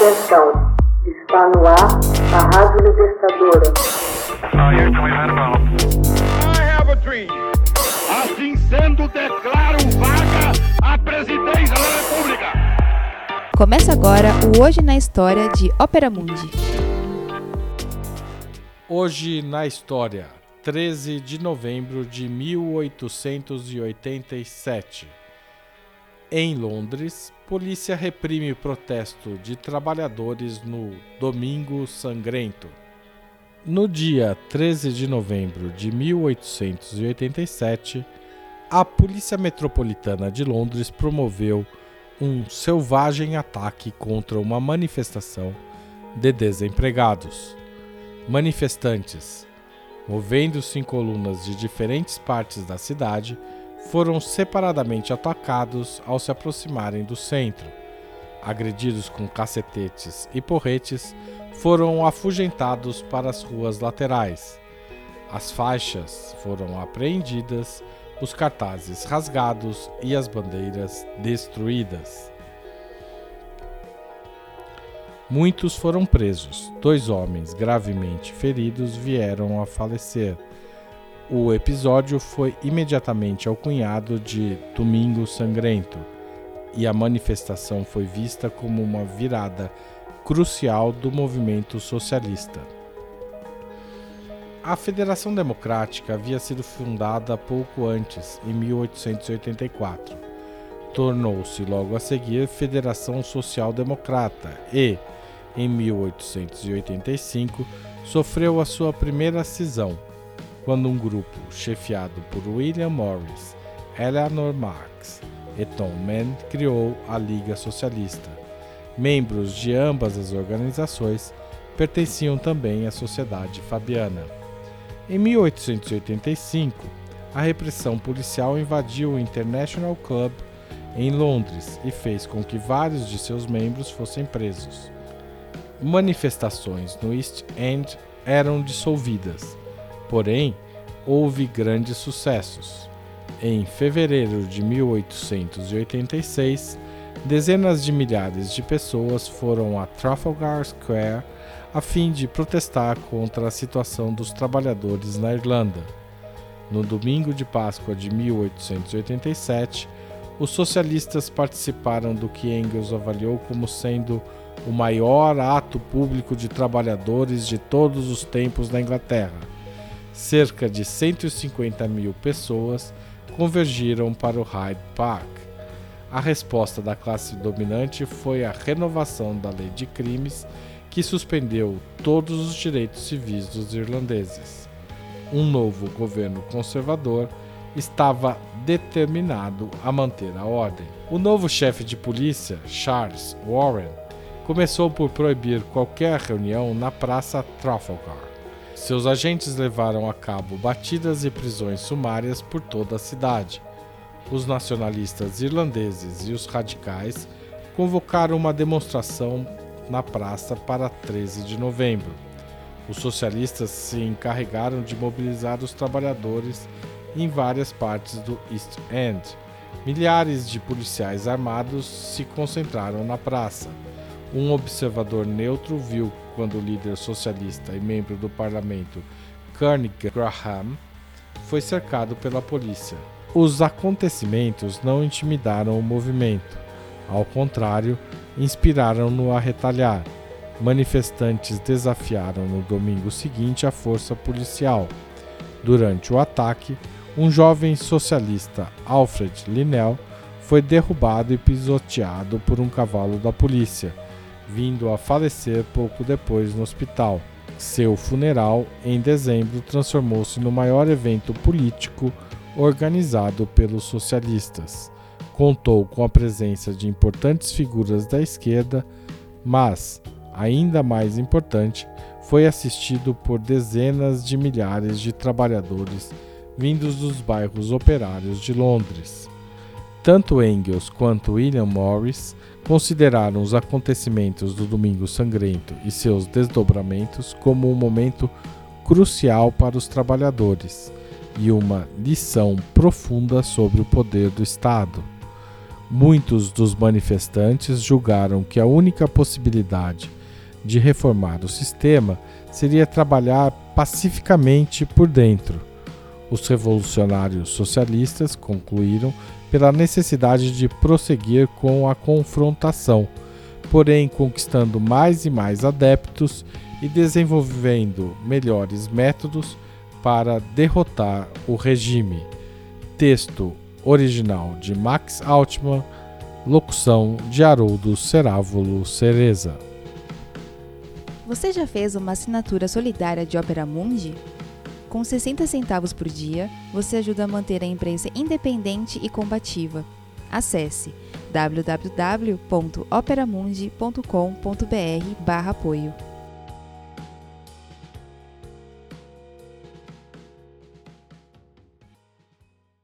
Atenção, está no ar a Rádio Libertadora. Assim sendo, declaro vaga a presidência da República. Começa agora o Hoje na História de Ópera Mundi. Hoje na História, 13 de novembro de 1887. Em Londres, polícia reprime protesto de trabalhadores no Domingo Sangrento. No dia 13 de novembro de 1887, a Polícia Metropolitana de Londres promoveu um selvagem ataque contra uma manifestação de desempregados. Manifestantes, movendo-se em colunas de diferentes partes da cidade, foram separadamente atacados ao se aproximarem do centro. Agredidos com cacetetes e porretes, foram afugentados para as ruas laterais. As faixas foram apreendidas, os cartazes rasgados e as bandeiras destruídas. Muitos foram presos. Dois homens gravemente feridos vieram a falecer. O episódio foi imediatamente alcunhado de Domingo Sangrento e a manifestação foi vista como uma virada crucial do movimento socialista. A Federação Democrática havia sido fundada pouco antes, em 1884. Tornou-se logo a seguir Federação Social Democrata e, em 1885, sofreu a sua primeira cisão quando um grupo chefiado por William Morris, Eleanor Marx e Tom Mann criou a Liga Socialista. Membros de ambas as organizações pertenciam também à Sociedade Fabiana. Em 1885, a repressão policial invadiu o International Club em Londres e fez com que vários de seus membros fossem presos. Manifestações no East End eram dissolvidas Porém, houve grandes sucessos. Em fevereiro de 1886, dezenas de milhares de pessoas foram a Trafalgar Square a fim de protestar contra a situação dos trabalhadores na Irlanda. No domingo de Páscoa de 1887, os socialistas participaram do que Engels avaliou como sendo o maior ato público de trabalhadores de todos os tempos na Inglaterra cerca de 150 mil pessoas convergiram para o Hyde Park. A resposta da classe dominante foi a renovação da lei de crimes, que suspendeu todos os direitos civis dos irlandeses. Um novo governo conservador estava determinado a manter a ordem. O novo chefe de polícia, Charles Warren, começou por proibir qualquer reunião na Praça Trafalgar. Seus agentes levaram a cabo batidas e prisões sumárias por toda a cidade. Os nacionalistas irlandeses e os radicais convocaram uma demonstração na praça para 13 de novembro. Os socialistas se encarregaram de mobilizar os trabalhadores em várias partes do East End. Milhares de policiais armados se concentraram na praça. Um observador neutro viu quando o líder socialista e membro do parlamento Carnegie Graham foi cercado pela polícia. Os acontecimentos não intimidaram o movimento, ao contrário, inspiraram-no a retalhar. Manifestantes desafiaram no domingo seguinte a força policial. Durante o ataque, um jovem socialista, Alfred Linnell, foi derrubado e pisoteado por um cavalo da polícia vindo a falecer pouco depois no hospital. Seu funeral, em dezembro, transformou-se no maior evento político organizado pelos socialistas. Contou com a presença de importantes figuras da esquerda, mas, ainda mais importante, foi assistido por dezenas de milhares de trabalhadores vindos dos bairros operários de Londres. Tanto Engels quanto William Morris consideraram os acontecimentos do Domingo Sangrento e seus desdobramentos como um momento crucial para os trabalhadores e uma lição profunda sobre o poder do Estado. Muitos dos manifestantes julgaram que a única possibilidade de reformar o sistema seria trabalhar pacificamente por dentro. Os revolucionários socialistas concluíram pela necessidade de prosseguir com a confrontação, porém conquistando mais e mais adeptos e desenvolvendo melhores métodos para derrotar o regime. Texto original de Max Altman, locução de Haroldo Cerávulo Cereza. Você já fez uma assinatura solidária de Opera Mundi? Com 60 centavos por dia, você ajuda a manter a imprensa independente e combativa. Acesse www.operamundi.com.br/apoio.